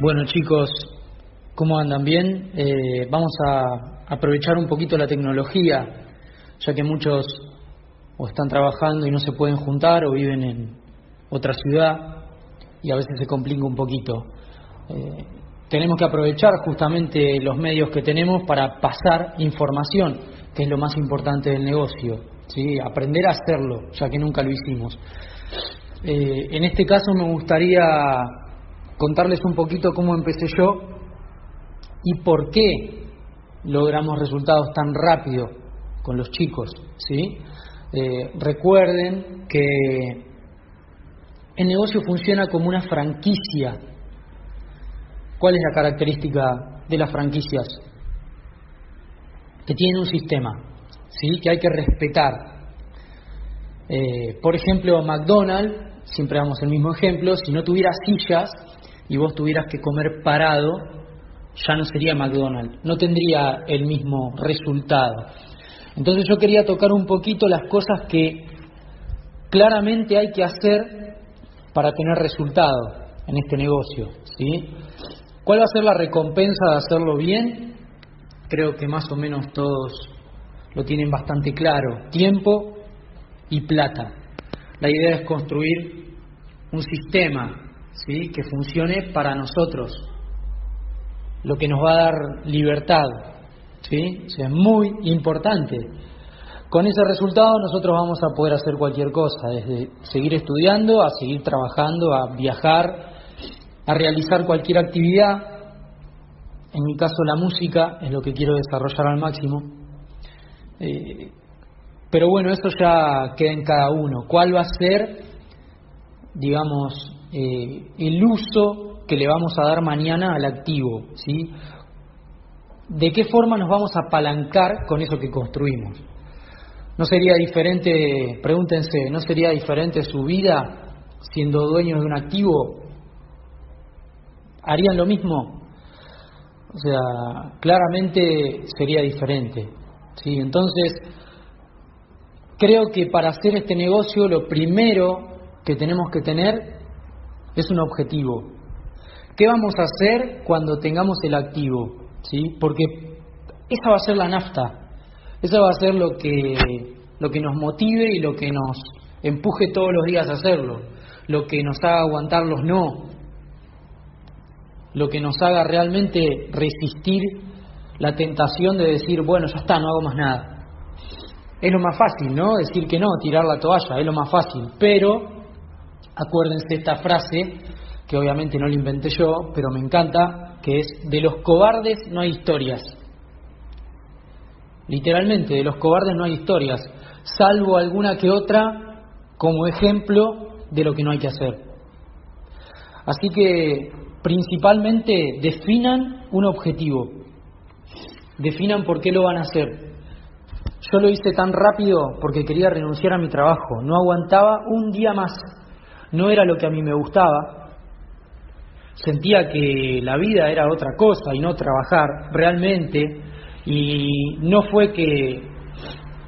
Bueno chicos, ¿cómo andan? ¿Bien? Eh, vamos a aprovechar un poquito la tecnología, ya que muchos o están trabajando y no se pueden juntar o viven en otra ciudad y a veces se complica un poquito. Eh, tenemos que aprovechar justamente los medios que tenemos para pasar información, que es lo más importante del negocio, ¿sí? aprender a hacerlo, ya que nunca lo hicimos. Eh, en este caso me gustaría contarles un poquito cómo empecé yo y por qué logramos resultados tan rápido con los chicos. ¿sí? Eh, recuerden que el negocio funciona como una franquicia. ¿Cuál es la característica de las franquicias? Que tienen un sistema, ¿sí? que hay que respetar. Eh, por ejemplo, McDonald's, siempre damos el mismo ejemplo, si no tuviera sillas, y vos tuvieras que comer parado, ya no sería McDonald's, no tendría el mismo resultado. Entonces yo quería tocar un poquito las cosas que claramente hay que hacer para tener resultado en este negocio. ¿sí? ¿Cuál va a ser la recompensa de hacerlo bien? Creo que más o menos todos lo tienen bastante claro. Tiempo y plata. La idea es construir un sistema ¿sí? que funcione para nosotros, lo que nos va a dar libertad. ¿sí? es muy importante. Con ese resultado nosotros vamos a poder hacer cualquier cosa, desde seguir estudiando, a seguir trabajando, a viajar, a realizar cualquier actividad. En mi caso la música es lo que quiero desarrollar al máximo. Eh, pero bueno, eso ya queda en cada uno. ¿Cuál va a ser, digamos, eh, el uso que le vamos a dar mañana al activo, ¿sí? ¿De qué forma nos vamos a apalancar con eso que construimos? ¿No sería diferente, pregúntense, ¿no sería diferente su vida siendo dueños de un activo? ¿Harían lo mismo? O sea, claramente sería diferente. ¿sí? Entonces, creo que para hacer este negocio lo primero que tenemos que tener es un objetivo. ¿Qué vamos a hacer cuando tengamos el activo? ¿Sí? Porque esa va a ser la nafta, esa va a ser lo que, lo que nos motive y lo que nos empuje todos los días a hacerlo, lo que nos haga aguantar los no, lo que nos haga realmente resistir la tentación de decir, bueno, ya está, no hago más nada. Es lo más fácil, ¿no? Decir que no, tirar la toalla, es lo más fácil, pero Acuérdense esta frase, que obviamente no la inventé yo, pero me encanta, que es, de los cobardes no hay historias. Literalmente, de los cobardes no hay historias, salvo alguna que otra como ejemplo de lo que no hay que hacer. Así que principalmente definan un objetivo, definan por qué lo van a hacer. Yo lo hice tan rápido porque quería renunciar a mi trabajo, no aguantaba un día más. No era lo que a mí me gustaba, sentía que la vida era otra cosa y no trabajar realmente, y no fue que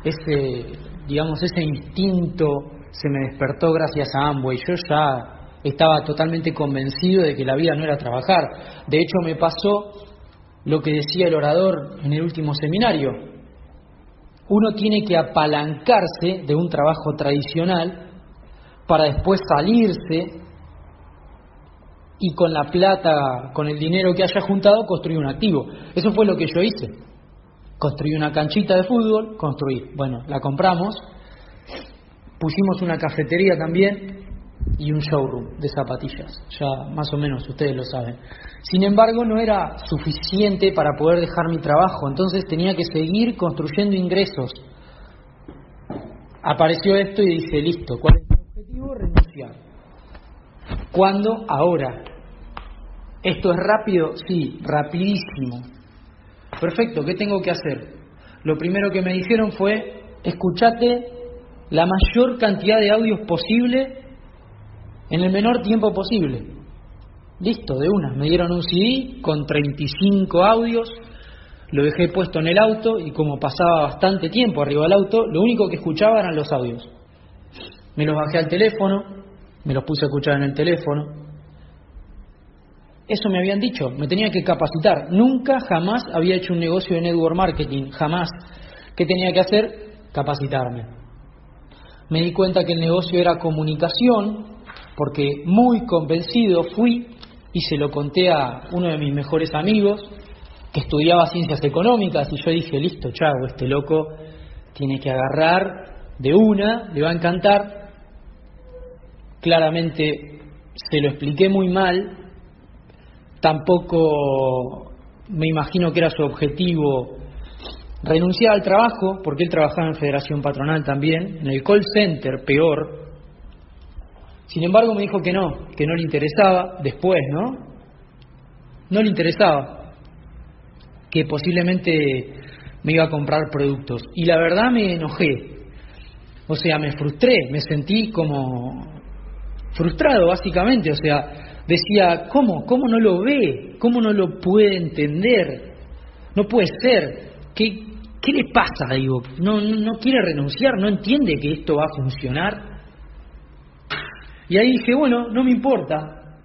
ese, digamos, ese instinto se me despertó gracias a Amway, yo ya estaba totalmente convencido de que la vida no era trabajar. De hecho, me pasó lo que decía el orador en el último seminario. Uno tiene que apalancarse de un trabajo tradicional para después salirse y con la plata, con el dinero que haya juntado, construir un activo. Eso fue lo que yo hice. Construí una canchita de fútbol, construí. Bueno, la compramos, pusimos una cafetería también y un showroom de zapatillas. Ya más o menos ustedes lo saben. Sin embargo, no era suficiente para poder dejar mi trabajo, entonces tenía que seguir construyendo ingresos. Apareció esto y dije, listo, ¿cuál es renunciar. ¿Cuándo? Ahora. ¿Esto es rápido? Sí, rapidísimo. Perfecto, ¿qué tengo que hacer? Lo primero que me dijeron fue, escuchate la mayor cantidad de audios posible en el menor tiempo posible. Listo, de una. Me dieron un CD con 35 audios, lo dejé puesto en el auto y como pasaba bastante tiempo arriba del auto, lo único que escuchaba eran los audios. Me los bajé al teléfono, me los puse a escuchar en el teléfono. eso me habían dicho, me tenía que capacitar. Nunca, jamás había hecho un negocio de network marketing, jamás. ¿Qué tenía que hacer? Capacitarme. Me di cuenta que el negocio era comunicación, porque muy convencido fui y se lo conté a uno de mis mejores amigos, que estudiaba ciencias económicas, y yo dije, listo, chavo, este loco tiene que agarrar de una, le va a encantar. Claramente se lo expliqué muy mal, tampoco me imagino que era su objetivo renunciar al trabajo, porque él trabajaba en Federación Patronal también, en el call center, peor. Sin embargo, me dijo que no, que no le interesaba, después, ¿no? No le interesaba, que posiblemente me iba a comprar productos. Y la verdad me enojé, o sea, me frustré, me sentí como frustrado, básicamente, o sea, decía, ¿cómo? ¿Cómo no lo ve? ¿Cómo no lo puede entender? No puede ser. ¿Qué, qué le pasa? Digo, no, no quiere renunciar, no entiende que esto va a funcionar. Y ahí dije, bueno, no me importa.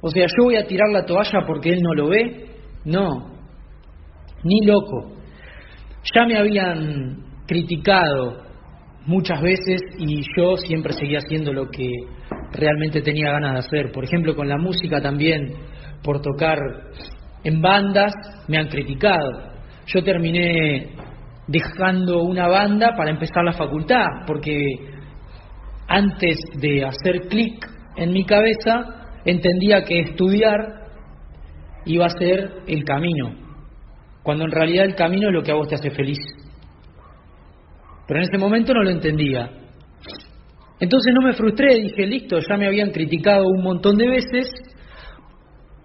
O sea, yo voy a tirar la toalla porque él no lo ve. No, ni loco. Ya me habían criticado muchas veces y yo siempre seguía haciendo lo que realmente tenía ganas de hacer. Por ejemplo, con la música también, por tocar en bandas, me han criticado. Yo terminé dejando una banda para empezar la facultad, porque antes de hacer clic en mi cabeza, entendía que estudiar iba a ser el camino, cuando en realidad el camino es lo que a vos te hace feliz. Pero en ese momento no lo entendía. Entonces no me frustré, dije, listo, ya me habían criticado un montón de veces,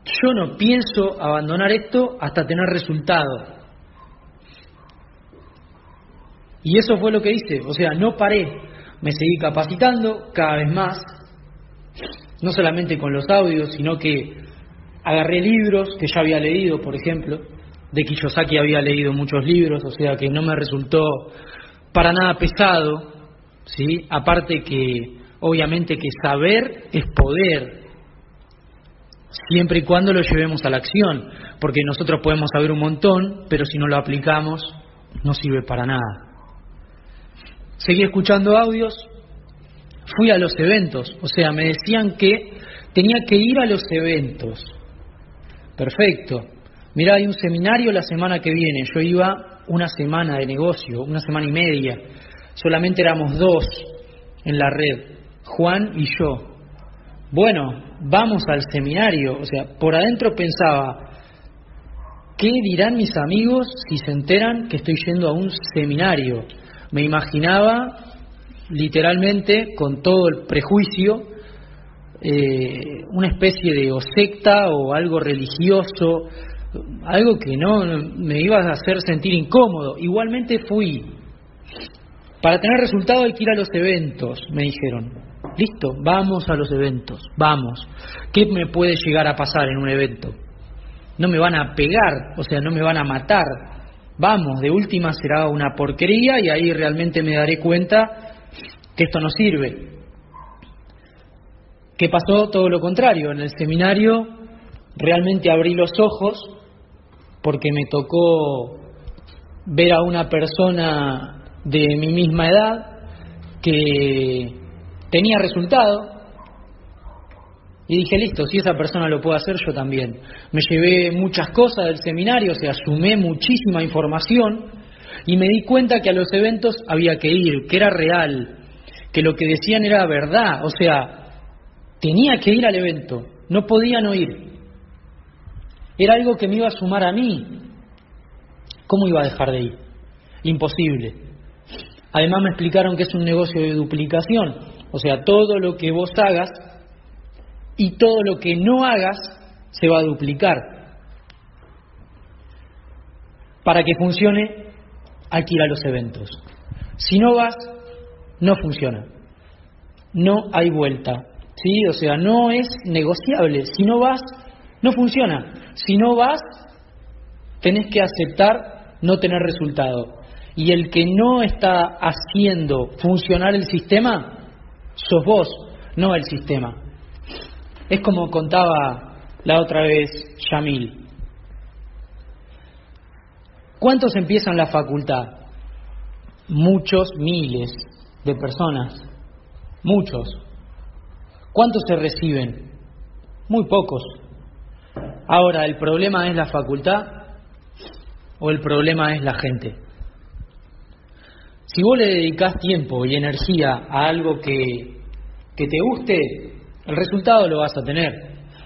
yo no pienso abandonar esto hasta tener resultado. Y eso fue lo que hice, o sea, no paré, me seguí capacitando cada vez más, no solamente con los audios, sino que agarré libros que ya había leído, por ejemplo, de Kiyosaki había leído muchos libros, o sea que no me resultó para nada pesado, ¿sí? Aparte que obviamente que saber es poder, siempre y cuando lo llevemos a la acción, porque nosotros podemos saber un montón, pero si no lo aplicamos no sirve para nada. Seguí escuchando audios, fui a los eventos, o sea, me decían que tenía que ir a los eventos. Perfecto. Mira, hay un seminario la semana que viene, yo iba una semana de negocio, una semana y media solamente éramos dos en la red, Juan y yo. Bueno, vamos al seminario, o sea, por adentro pensaba, ¿qué dirán mis amigos si se enteran que estoy yendo a un seminario? Me imaginaba literalmente, con todo el prejuicio, eh, una especie de o secta o algo religioso, algo que no me iba a hacer sentir incómodo. Igualmente fui, para tener resultado hay que ir a los eventos, me dijeron. Listo, vamos a los eventos, vamos. ¿Qué me puede llegar a pasar en un evento? No me van a pegar, o sea, no me van a matar. Vamos, de última será una porquería y ahí realmente me daré cuenta que esto no sirve. ¿Qué pasó? Todo lo contrario. En el seminario realmente abrí los ojos porque me tocó ver a una persona de mi misma edad que tenía resultado y dije, listo, si esa persona lo puede hacer, yo también. Me llevé muchas cosas del seminario, o sea, sumé muchísima información y me di cuenta que a los eventos había que ir, que era real, que lo que decían era verdad, o sea, tenía que ir al evento, no podía no ir. Era algo que me iba a sumar a mí. ¿Cómo iba a dejar de ir? Imposible. Además me explicaron que es un negocio de duplicación, o sea, todo lo que vos hagas y todo lo que no hagas se va a duplicar. Para que funcione hay que ir a los eventos. Si no vas, no funciona. No hay vuelta. ¿Sí? O sea, no es negociable. Si no vas, no funciona. Si no vas, tenés que aceptar no tener resultado y el que no está haciendo funcionar el sistema, sos vos, no el sistema. Es como contaba la otra vez Yamil. ¿Cuántos empiezan la facultad? Muchos, miles de personas. Muchos. ¿Cuántos se reciben? Muy pocos. Ahora, ¿el problema es la facultad o el problema es la gente? Si vos le dedicás tiempo y energía a algo que, que te guste, el resultado lo vas a tener.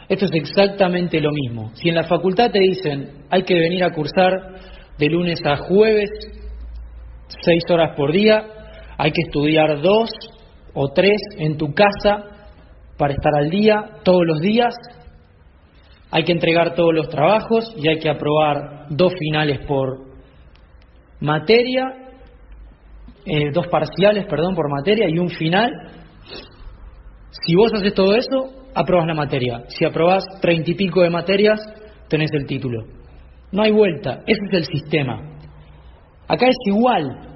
Esto es exactamente lo mismo. Si en la facultad te dicen hay que venir a cursar de lunes a jueves, seis horas por día, hay que estudiar dos o tres en tu casa para estar al día todos los días, hay que entregar todos los trabajos y hay que aprobar dos finales por materia, eh, dos parciales, perdón, por materia y un final. Si vos haces todo eso, aprobas la materia. Si aprobás treinta y pico de materias, tenés el título. No hay vuelta, ese es el sistema. Acá es igual.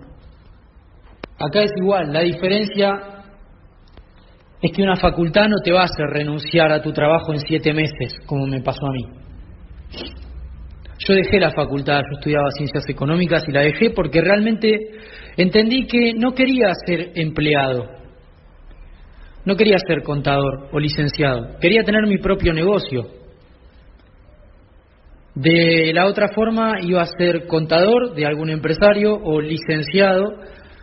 Acá es igual. La diferencia es que una facultad no te va a hacer renunciar a tu trabajo en siete meses, como me pasó a mí. Yo dejé la facultad, yo estudiaba ciencias económicas y la dejé porque realmente entendí que no quería ser empleado, no quería ser contador o licenciado, quería tener mi propio negocio. De la otra forma iba a ser contador de algún empresario o licenciado,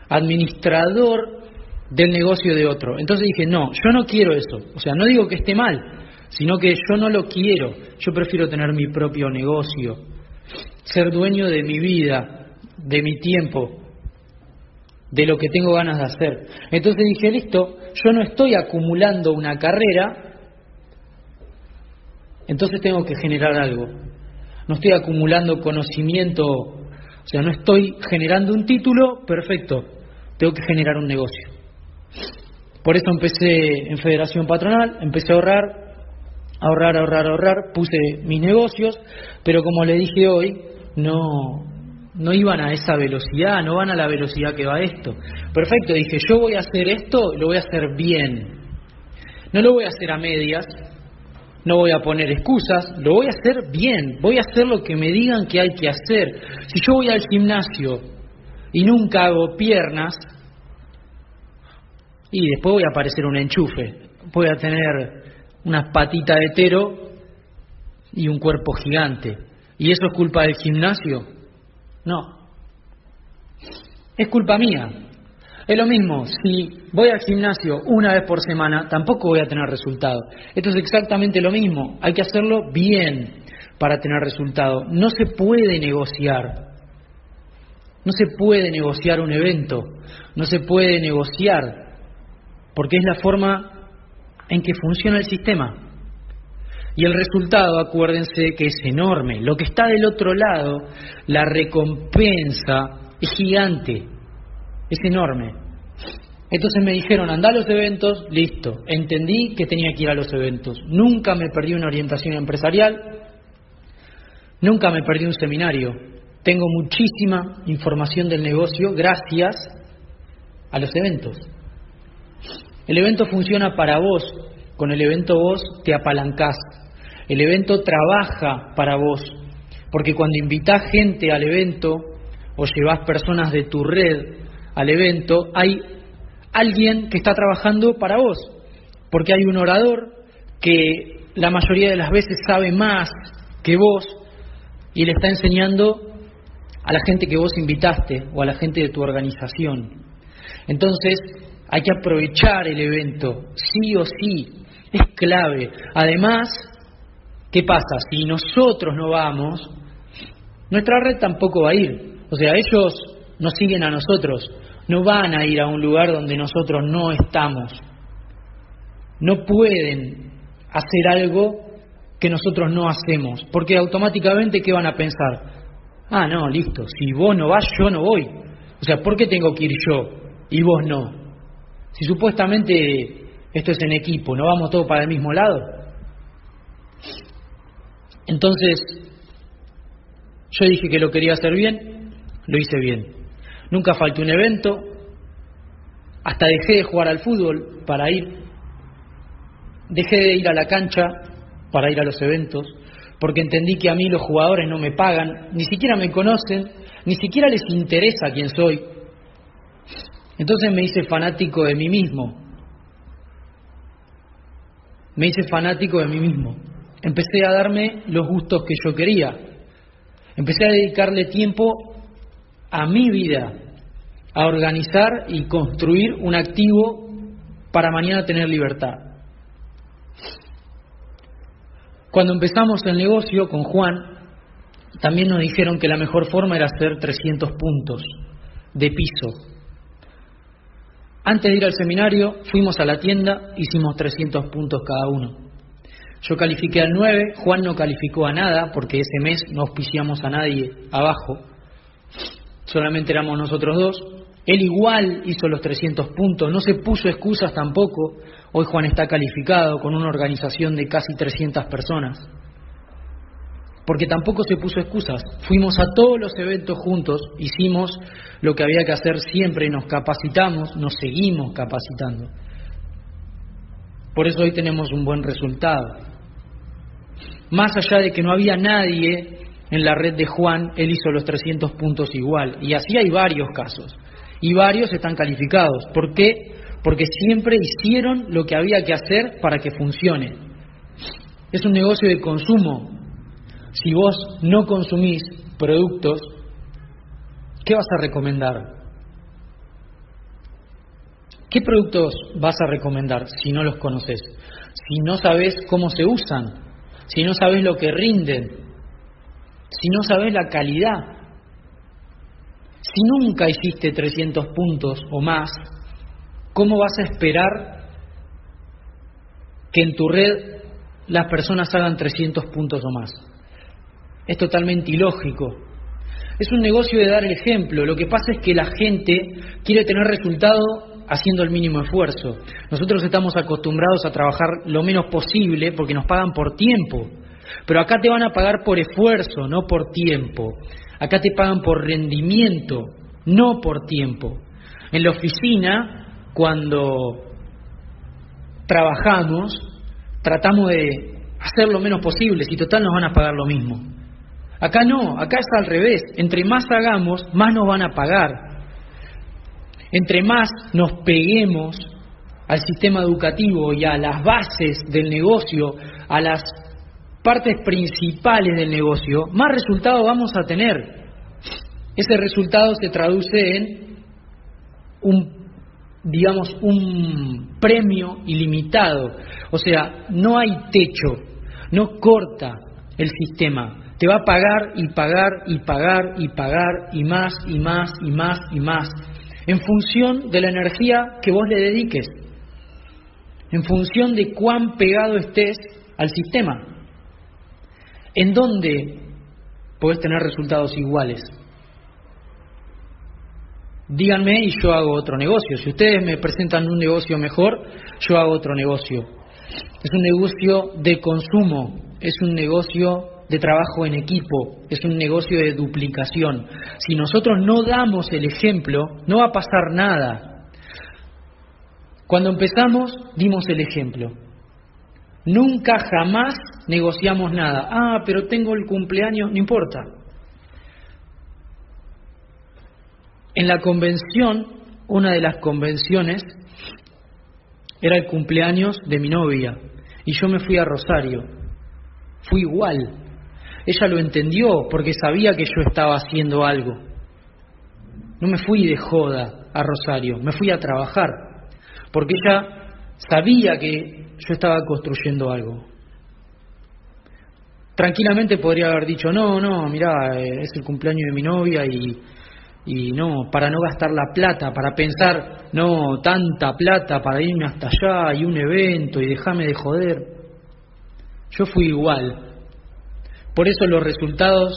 administrador del negocio de otro. Entonces dije, no, yo no quiero eso. O sea, no digo que esté mal, sino que yo no lo quiero. Yo prefiero tener mi propio negocio, ser dueño de mi vida, de mi tiempo, de lo que tengo ganas de hacer. Entonces dije, listo, yo no estoy acumulando una carrera, entonces tengo que generar algo. No estoy acumulando conocimiento, o sea, no estoy generando un título, perfecto, tengo que generar un negocio. Por eso empecé en Federación Patronal, empecé a ahorrar, ahorrar, ahorrar, ahorrar, puse mis negocios, pero como le dije hoy, no, no iban a esa velocidad, no van a la velocidad que va esto. Perfecto, dije, yo voy a hacer esto, lo voy a hacer bien. No lo voy a hacer a medias, no voy a poner excusas, lo voy a hacer bien, voy a hacer lo que me digan que hay que hacer. Si yo voy al gimnasio y nunca hago piernas, y después voy a aparecer un enchufe. Voy a tener unas patitas de tero y un cuerpo gigante. ¿Y eso es culpa del gimnasio? No. Es culpa mía. Es lo mismo, si voy al gimnasio una vez por semana, tampoco voy a tener resultado. Esto es exactamente lo mismo. Hay que hacerlo bien para tener resultado. No se puede negociar. No se puede negociar un evento. No se puede negociar porque es la forma en que funciona el sistema. Y el resultado, acuérdense que es enorme. Lo que está del otro lado, la recompensa es gigante, es enorme. Entonces me dijeron, anda a los eventos, listo. Entendí que tenía que ir a los eventos. Nunca me perdí una orientación empresarial, nunca me perdí un seminario. Tengo muchísima información del negocio gracias a los eventos. El evento funciona para vos, con el evento vos te apalancás. El evento trabaja para vos, porque cuando invitás gente al evento o llevas personas de tu red al evento, hay alguien que está trabajando para vos, porque hay un orador que la mayoría de las veces sabe más que vos y le está enseñando a la gente que vos invitaste o a la gente de tu organización. Entonces, hay que aprovechar el evento, sí o sí, es clave. Además, ¿qué pasa? Si nosotros no vamos, nuestra red tampoco va a ir. O sea, ellos nos siguen a nosotros, no van a ir a un lugar donde nosotros no estamos. No pueden hacer algo que nosotros no hacemos, porque automáticamente, ¿qué van a pensar? Ah, no, listo, si vos no vas, yo no voy. O sea, ¿por qué tengo que ir yo y vos no? Si supuestamente esto es en equipo, ¿no vamos todos para el mismo lado? Entonces, yo dije que lo quería hacer bien, lo hice bien. Nunca falté un evento, hasta dejé de jugar al fútbol para ir, dejé de ir a la cancha para ir a los eventos, porque entendí que a mí los jugadores no me pagan, ni siquiera me conocen, ni siquiera les interesa quién soy. Entonces me hice fanático de mí mismo. Me hice fanático de mí mismo. Empecé a darme los gustos que yo quería. Empecé a dedicarle tiempo a mi vida, a organizar y construir un activo para mañana tener libertad. Cuando empezamos el negocio con Juan, también nos dijeron que la mejor forma era hacer 300 puntos de piso. Antes de ir al seminario, fuimos a la tienda, hicimos 300 puntos cada uno. Yo califiqué al 9, Juan no calificó a nada, porque ese mes no auspiciamos a nadie abajo, solamente éramos nosotros dos. Él igual hizo los 300 puntos, no se puso excusas tampoco. Hoy Juan está calificado con una organización de casi 300 personas. Porque tampoco se puso excusas. Fuimos a todos los eventos juntos, hicimos lo que había que hacer siempre, nos capacitamos, nos seguimos capacitando. Por eso hoy tenemos un buen resultado. Más allá de que no había nadie en la red de Juan, él hizo los 300 puntos igual. Y así hay varios casos y varios están calificados. ¿Por qué? Porque siempre hicieron lo que había que hacer para que funcione. Es un negocio de consumo. Si vos no consumís productos, ¿qué vas a recomendar? ¿Qué productos vas a recomendar si no los conoces? Si no sabes cómo se usan, si no sabes lo que rinden, si no sabes la calidad. Si nunca hiciste 300 puntos o más, ¿cómo vas a esperar que en tu red las personas hagan 300 puntos o más? Es totalmente ilógico. Es un negocio de dar el ejemplo. Lo que pasa es que la gente quiere tener resultado haciendo el mínimo esfuerzo. Nosotros estamos acostumbrados a trabajar lo menos posible porque nos pagan por tiempo. Pero acá te van a pagar por esfuerzo, no por tiempo. Acá te pagan por rendimiento, no por tiempo. En la oficina, cuando trabajamos, tratamos de hacer lo menos posible, si total nos van a pagar lo mismo. Acá no, acá es al revés. Entre más hagamos, más nos van a pagar. Entre más nos peguemos al sistema educativo y a las bases del negocio, a las partes principales del negocio, más resultado vamos a tener. Ese resultado se traduce en un digamos un premio ilimitado, o sea, no hay techo, no corta el sistema, te va a pagar y pagar y pagar y pagar y más y más y más y más, en función de la energía que vos le dediques, en función de cuán pegado estés al sistema. ¿En dónde puedes tener resultados iguales? Díganme y yo hago otro negocio. Si ustedes me presentan un negocio mejor, yo hago otro negocio. Es un negocio de consumo, es un negocio de trabajo en equipo, es un negocio de duplicación. Si nosotros no damos el ejemplo, no va a pasar nada. Cuando empezamos, dimos el ejemplo. Nunca jamás negociamos nada. Ah, pero tengo el cumpleaños, no importa. En la convención, una de las convenciones era el cumpleaños de mi novia y yo me fui a Rosario. Fui igual. Ella lo entendió porque sabía que yo estaba haciendo algo. No me fui de joda a Rosario, me fui a trabajar porque ella sabía que yo estaba construyendo algo. Tranquilamente podría haber dicho, no, no, mira, eh, es el cumpleaños de mi novia y, y no, para no gastar la plata, para pensar, no, tanta plata para irme hasta allá y un evento y déjame de joder. Yo fui igual. Por eso los resultados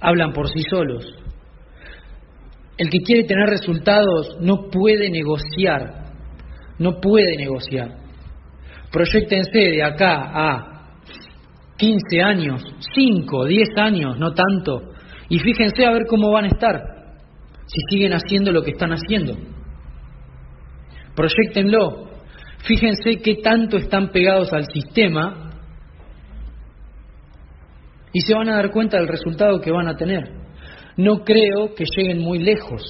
hablan por sí solos. El que quiere tener resultados no puede negociar no puede negociar. Proyectense de acá a 15 años, 5, 10 años, no tanto, y fíjense a ver cómo van a estar si siguen haciendo lo que están haciendo. Proyectenlo. Fíjense qué tanto están pegados al sistema y se van a dar cuenta del resultado que van a tener. No creo que lleguen muy lejos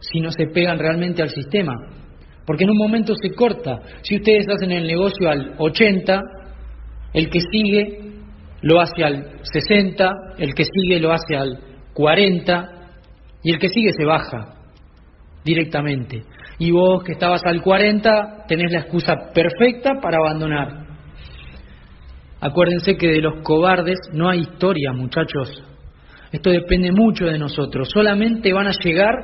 si no se pegan realmente al sistema, porque en un momento se corta. Si ustedes hacen el negocio al 80, el que sigue lo hace al 60, el que sigue lo hace al 40 y el que sigue se baja directamente. Y vos que estabas al 40 tenés la excusa perfecta para abandonar. Acuérdense que de los cobardes no hay historia, muchachos. Esto depende mucho de nosotros. Solamente van a llegar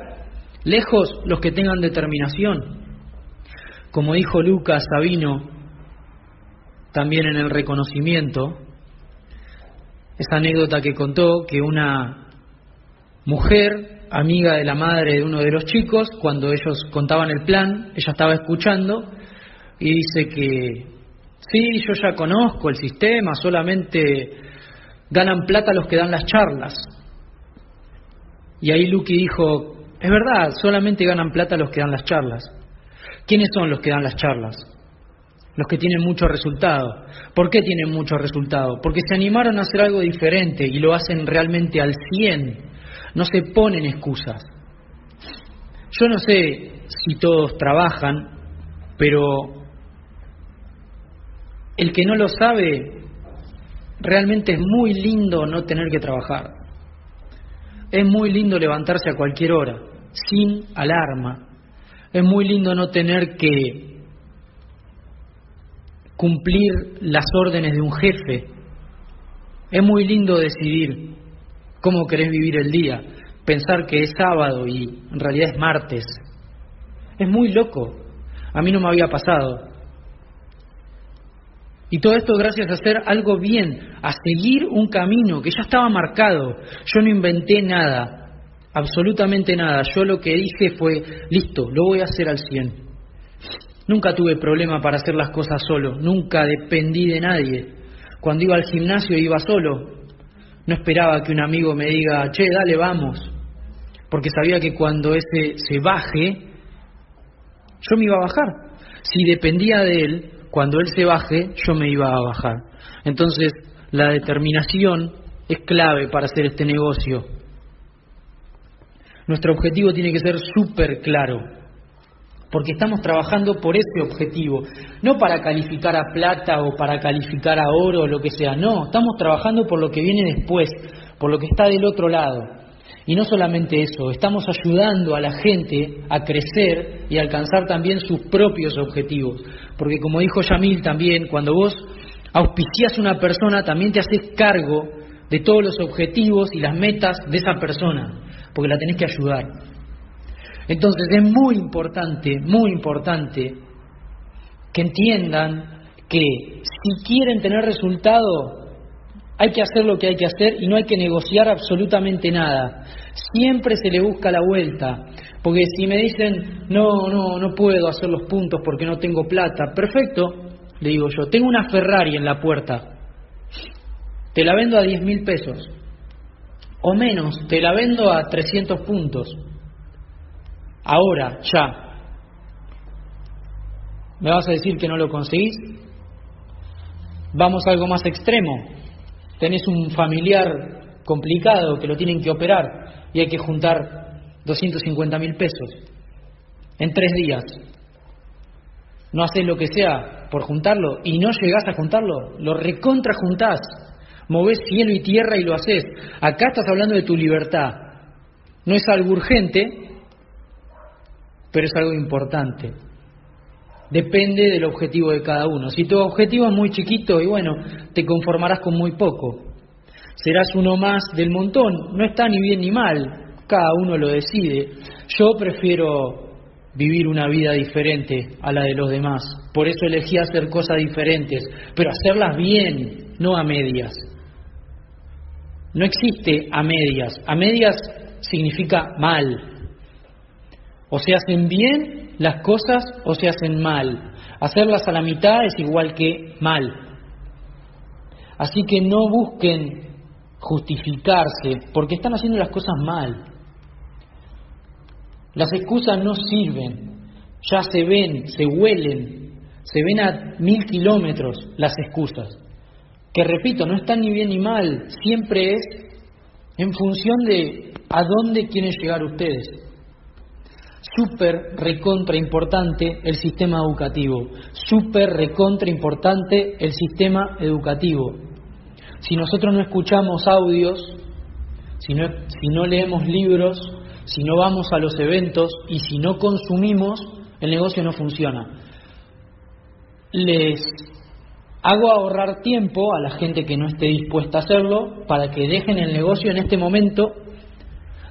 lejos los que tengan determinación. Como dijo Lucas Sabino, también en el reconocimiento, esa anécdota que contó que una mujer, amiga de la madre de uno de los chicos, cuando ellos contaban el plan, ella estaba escuchando y dice que Sí, yo ya conozco el sistema, solamente ganan plata los que dan las charlas. Y ahí Lucky dijo, es verdad, solamente ganan plata los que dan las charlas. ¿Quiénes son los que dan las charlas? Los que tienen mucho resultado. ¿Por qué tienen mucho resultado? Porque se animaron a hacer algo diferente y lo hacen realmente al 100. No se ponen excusas. Yo no sé si todos trabajan, pero el que no lo sabe, realmente es muy lindo no tener que trabajar. Es muy lindo levantarse a cualquier hora, sin alarma. Es muy lindo no tener que cumplir las órdenes de un jefe. Es muy lindo decidir cómo querés vivir el día, pensar que es sábado y en realidad es martes. Es muy loco. A mí no me había pasado. Y todo esto gracias a hacer algo bien, a seguir un camino que ya estaba marcado. Yo no inventé nada, absolutamente nada. Yo lo que dije fue, listo, lo voy a hacer al 100. Nunca tuve problema para hacer las cosas solo, nunca dependí de nadie. Cuando iba al gimnasio iba solo. No esperaba que un amigo me diga, che, dale, vamos. Porque sabía que cuando ese se baje, yo me iba a bajar. Si dependía de él, cuando él se baje, yo me iba a bajar. Entonces, la determinación es clave para hacer este negocio. Nuestro objetivo tiene que ser súper claro, porque estamos trabajando por ese objetivo, no para calificar a plata o para calificar a oro o lo que sea, no, estamos trabajando por lo que viene después, por lo que está del otro lado. Y no solamente eso, estamos ayudando a la gente a crecer y alcanzar también sus propios objetivos. Porque como dijo Yamil también, cuando vos auspicias una persona, también te haces cargo de todos los objetivos y las metas de esa persona, porque la tenés que ayudar. Entonces es muy importante, muy importante que entiendan que si quieren tener resultado, hay que hacer lo que hay que hacer y no hay que negociar absolutamente nada. Siempre se le busca la vuelta. Porque si me dicen, no, no, no puedo hacer los puntos porque no tengo plata, perfecto, le digo yo, tengo una Ferrari en la puerta, te la vendo a 10 mil pesos, o menos, te la vendo a 300 puntos, ahora, ya. ¿Me vas a decir que no lo conseguís? Vamos a algo más extremo. Tenés un familiar complicado que lo tienen que operar y hay que juntar 250 mil pesos en tres días. No haces lo que sea por juntarlo y no llegás a juntarlo, lo recontra juntás, movés cielo y tierra y lo haces. Acá estás hablando de tu libertad. No es algo urgente, pero es algo importante. Depende del objetivo de cada uno. Si tu objetivo es muy chiquito y bueno, te conformarás con muy poco. Serás uno más del montón. No está ni bien ni mal cada uno lo decide. Yo prefiero vivir una vida diferente a la de los demás. Por eso elegí hacer cosas diferentes, pero hacerlas bien, no a medias. No existe a medias. A medias significa mal. O se hacen bien las cosas o se hacen mal. Hacerlas a la mitad es igual que mal. Así que no busquen justificarse porque están haciendo las cosas mal. Las excusas no sirven, ya se ven, se huelen. Se ven a mil kilómetros las excusas, que repito, no están ni bien ni mal, siempre es en función de a dónde quieren llegar ustedes. Súper recontra importante el sistema educativo, súper recontra importante el sistema educativo. Si nosotros no escuchamos audios, si no, si no leemos libros, si no vamos a los eventos y si no consumimos, el negocio no funciona. Les hago ahorrar tiempo a la gente que no esté dispuesta a hacerlo para que dejen el negocio en este momento,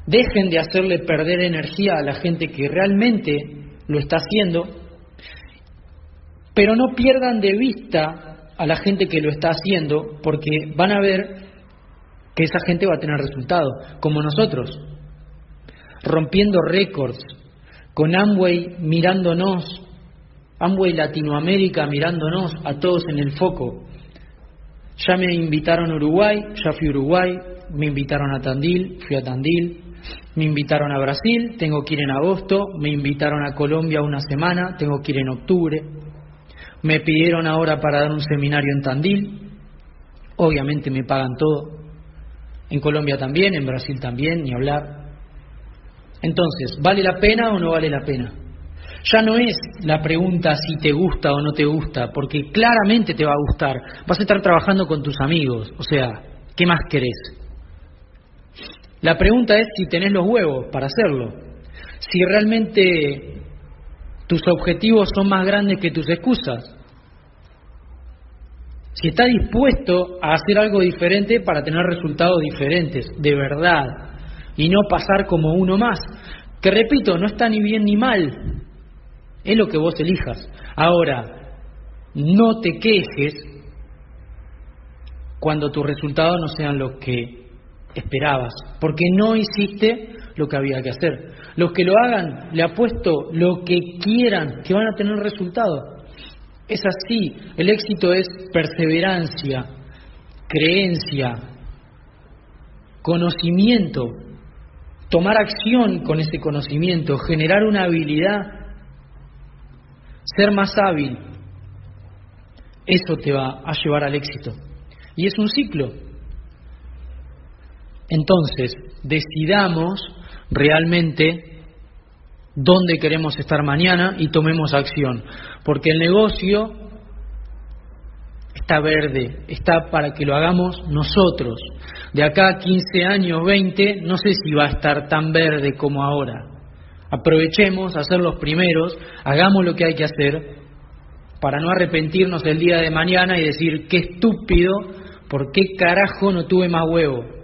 dejen de hacerle perder energía a la gente que realmente lo está haciendo, pero no pierdan de vista a la gente que lo está haciendo porque van a ver que esa gente va a tener resultado, como nosotros, rompiendo récords, con Amway mirándonos, Amway Latinoamérica mirándonos a todos en el foco. Ya me invitaron a Uruguay, ya fui a Uruguay, me invitaron a Tandil, fui a Tandil, me invitaron a Brasil, tengo que ir en agosto, me invitaron a Colombia una semana, tengo que ir en octubre, me pidieron ahora para dar un seminario en Tandil, obviamente me pagan todo, en Colombia también, en Brasil también, ni hablar. Entonces, ¿vale la pena o no vale la pena? Ya no es la pregunta si te gusta o no te gusta, porque claramente te va a gustar. Vas a estar trabajando con tus amigos, o sea, ¿qué más querés? La pregunta es si tenés los huevos para hacerlo. Si realmente tus objetivos son más grandes que tus excusas si está dispuesto a hacer algo diferente para tener resultados diferentes, de verdad, y no pasar como uno más, que repito, no está ni bien ni mal, es lo que vos elijas. Ahora, no te quejes cuando tus resultados no sean los que esperabas, porque no hiciste lo que había que hacer. Los que lo hagan, le apuesto lo que quieran, que van a tener resultados. Es así, el éxito es perseverancia, creencia, conocimiento, tomar acción con ese conocimiento, generar una habilidad, ser más hábil. Eso te va a llevar al éxito. Y es un ciclo. Entonces, decidamos realmente dónde queremos estar mañana y tomemos acción. Porque el negocio está verde, está para que lo hagamos nosotros. De acá a 15 años, 20, no sé si va a estar tan verde como ahora. Aprovechemos a ser los primeros, hagamos lo que hay que hacer para no arrepentirnos el día de mañana y decir, qué estúpido, ¿por qué carajo no tuve más huevo?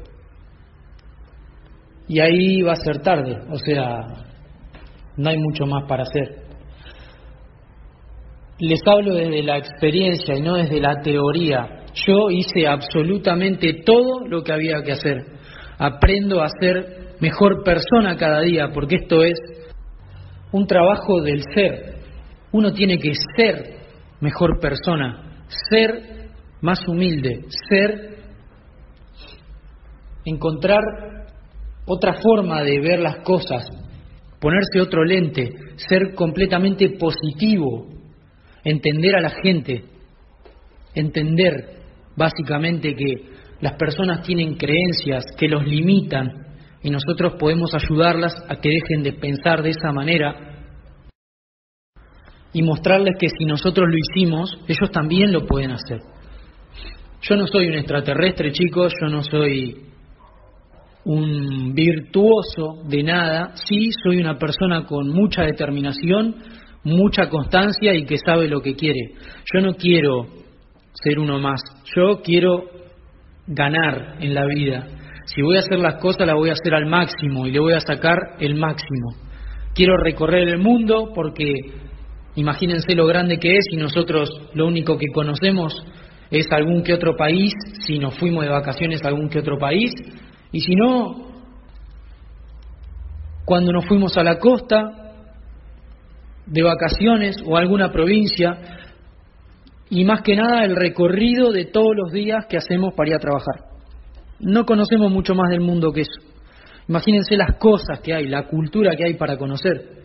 Y ahí va a ser tarde, o sea, no hay mucho más para hacer. Les hablo desde la experiencia y no desde la teoría. Yo hice absolutamente todo lo que había que hacer. Aprendo a ser mejor persona cada día, porque esto es un trabajo del ser. Uno tiene que ser mejor persona, ser más humilde, ser encontrar otra forma de ver las cosas, ponerse otro lente, ser completamente positivo, entender a la gente, entender básicamente que las personas tienen creencias que los limitan y nosotros podemos ayudarlas a que dejen de pensar de esa manera y mostrarles que si nosotros lo hicimos, ellos también lo pueden hacer. Yo no soy un extraterrestre, chicos, yo no soy un virtuoso de nada, sí soy una persona con mucha determinación, mucha constancia y que sabe lo que quiere. Yo no quiero ser uno más, yo quiero ganar en la vida. Si voy a hacer las cosas, las voy a hacer al máximo y le voy a sacar el máximo. Quiero recorrer el mundo porque imagínense lo grande que es y nosotros lo único que conocemos es algún que otro país, si nos fuimos de vacaciones a algún que otro país, y si no, cuando nos fuimos a la costa de vacaciones o a alguna provincia, y más que nada el recorrido de todos los días que hacemos para ir a trabajar. No conocemos mucho más del mundo que eso. Imagínense las cosas que hay, la cultura que hay para conocer,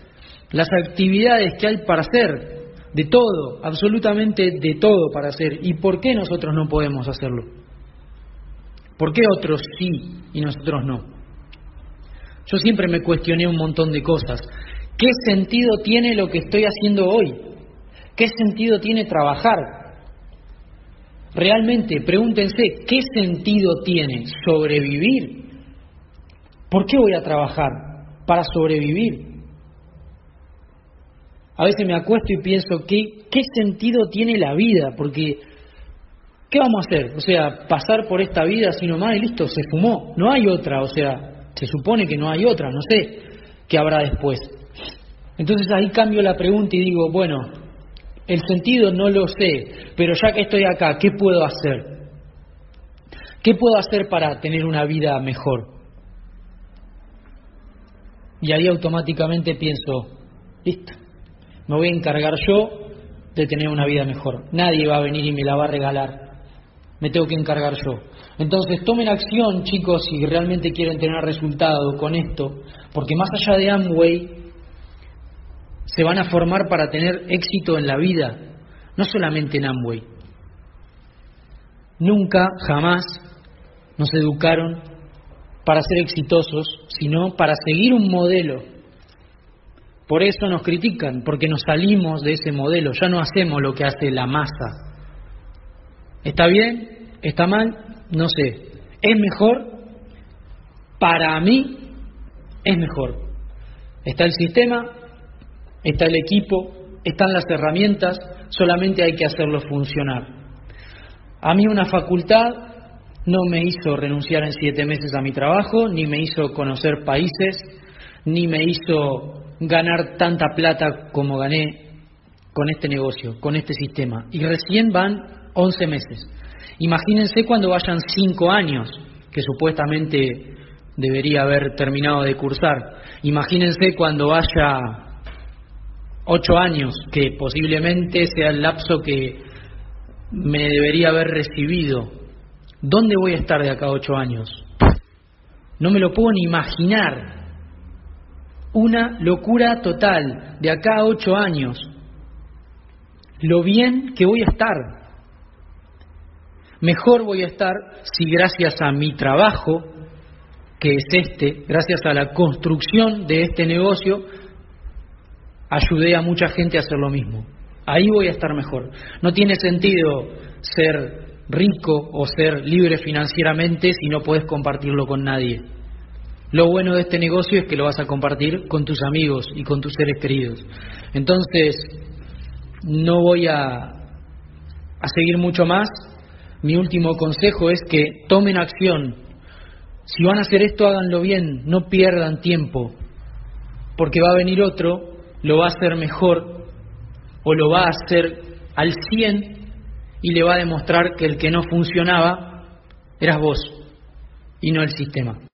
las actividades que hay para hacer. de todo, absolutamente de todo para hacer. ¿Y por qué nosotros no podemos hacerlo? ¿Por qué otros sí y nosotros no? Yo siempre me cuestioné un montón de cosas. ¿Qué sentido tiene lo que estoy haciendo hoy? ¿Qué sentido tiene trabajar? Realmente, pregúntense, ¿qué sentido tiene sobrevivir? ¿Por qué voy a trabajar? Para sobrevivir. A veces me acuesto y pienso, ¿qué, qué sentido tiene la vida? Porque, ¿qué vamos a hacer? O sea, pasar por esta vida así nomás y listo, se fumó. No hay otra, o sea, se supone que no hay otra, no sé qué habrá después. Entonces ahí cambio la pregunta y digo, bueno, el sentido no lo sé, pero ya que estoy acá, ¿qué puedo hacer? ¿Qué puedo hacer para tener una vida mejor? Y ahí automáticamente pienso, listo, me voy a encargar yo de tener una vida mejor. Nadie va a venir y me la va a regalar. Me tengo que encargar yo. Entonces tomen acción, chicos, si realmente quieren tener resultado con esto, porque más allá de Amway, se van a formar para tener éxito en la vida, no solamente en Amway. Nunca, jamás nos educaron para ser exitosos, sino para seguir un modelo. Por eso nos critican, porque nos salimos de ese modelo, ya no hacemos lo que hace la masa. ¿Está bien? ¿Está mal? No sé. ¿Es mejor? Para mí es mejor. Está el sistema, está el equipo, están las herramientas, solamente hay que hacerlo funcionar. A mí una facultad no me hizo renunciar en siete meses a mi trabajo, ni me hizo conocer países, ni me hizo ganar tanta plata como gané con este negocio, con este sistema. Y recién van 11 meses. Imagínense cuando vayan cinco años, que supuestamente debería haber terminado de cursar. Imagínense cuando vaya ocho años, que posiblemente sea el lapso que me debería haber recibido. ¿Dónde voy a estar de acá a ocho años? No me lo puedo ni imaginar. Una locura total de acá a ocho años. Lo bien que voy a estar. Mejor voy a estar si gracias a mi trabajo, que es este, gracias a la construcción de este negocio, ayudé a mucha gente a hacer lo mismo. Ahí voy a estar mejor. No tiene sentido ser rico o ser libre financieramente si no puedes compartirlo con nadie. Lo bueno de este negocio es que lo vas a compartir con tus amigos y con tus seres queridos. Entonces, no voy a, a seguir mucho más. Mi último consejo es que tomen acción. Si van a hacer esto, háganlo bien, no pierdan tiempo, porque va a venir otro lo va a hacer mejor o lo va a hacer al 100 y le va a demostrar que el que no funcionaba eras vos y no el sistema.